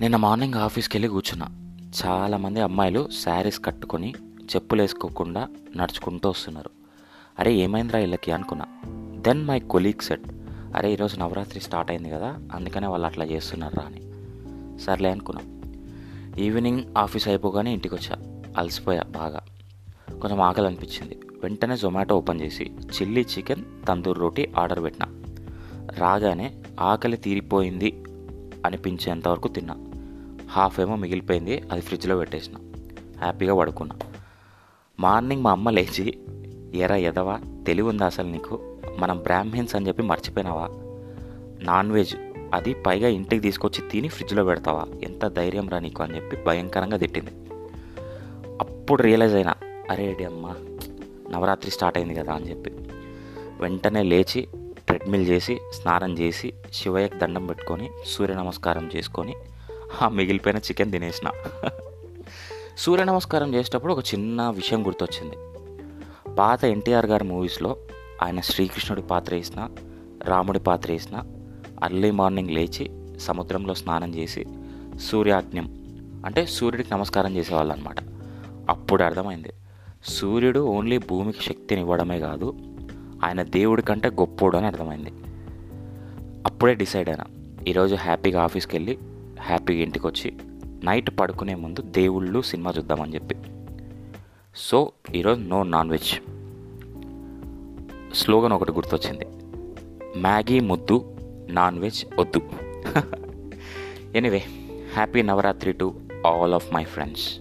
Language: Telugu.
నిన్న మార్నింగ్ ఆఫీస్కి వెళ్ళి కూర్చున్నా చాలామంది అమ్మాయిలు శారీస్ కట్టుకొని చెప్పులు వేసుకోకుండా నడుచుకుంటూ వస్తున్నారు. అరే ఏమైందిరా వీళ్ళకి అనుకున్నా. దెన్ మై కొలీగ్ సెట్ అరే ఈరోజు నవరాత్రి స్టార్ట్ అయింది కదా అందుకనే వాళ్ళు అట్లా చేస్తున్నారా అని. సర్లే అనుకున్నా. ఈవినింగ్ ఆఫీస్ అయిపోగానే ఇంటికి వచ్చా అలసిపోయా బాగా. కొంచెం ఆకలి అనిపించింది వెంటనే జొమాటో ఓపెన్ చేసి chilli chicken tandoori roti order పెట్టిన. రాగానే ఆకలి తీరిపోయింది అనిపించేంత వరకు తిన్నా. హాఫ్ ఏమో మిగిలిపోయింది అది ఫ్రిడ్జ్లో పెట్టేసిన. హ్యాపీగా పడుకున్నా. మార్నింగ్ మా అమ్మ లేచి ఎరా ఎదవా తెలివి ఉందా అసలు నీకు? మనం బ్రాహ్మిన్స్ అని చెప్పి మర్చిపోయినావా? నాన్ వెజ్ అది పైగా ఇంటికి తీసుకొచ్చి తిని ఫ్రిడ్జ్లో పెడతావా? ఎంత ధైర్యం రా నీకు అని చెప్పి భయంకరంగా తిట్టింది. అప్పుడు రియలైజ్ అయినా అరే అమ్మ నవరాత్రి స్టార్ట్ అయింది కదా అని చెప్పి. వెంటనే లేచి ట్రెడ్మిల్ చేసి స్నానం చేసి శివయ్యకి దండం పెట్టుకొని సూర్య నమస్కారం చేసుకొని ఆ మిగిలిపోయిన చికెన్ తినేసిన. సూర్య నమస్కారం చేసేటప్పుడు ఒక చిన్న విషయం గుర్తొచ్చింది. పాత ఎన్టీఆర్ గారి మూవీస్లో ఆయన శ్రీకృష్ణుడి పాత్ర వేసిన రాముడి పాత్ర వేసిన అర్లీ మార్నింగ్ లేచి సముద్రంలో స్నానం చేసి సూర్యాజ్ఞం అంటే సూర్యుడికి నమస్కారం చేసేవాళ్ళు అనమాట అప్పుడు అర్థమైంది. సూర్యుడు ఓన్లీ భూమికి శక్తిని ఇవ్వడమే కాదు ఆయన దేవుడి కంటే గొప్పోడు అని అర్థమైంది. అప్పుడే డిసైడ్ అయినా. ఈరోజు హ్యాపీగా ఆఫీస్కి వెళ్ళి హ్యాపీగా ఇంటికి వచ్చి నైట్ పడుకునే ముందు దేవుళ్ళు సినిమా చూద్దామని చెప్పి. సో ఈరోజు నో నాన్ వెజ్. స్లోగన్ ఒకటి గుర్తొచ్చింది. మ్యాగీ ముద్దు నాన్ వెజ్ వద్దు. Anyway happy Navratri to all of my friends.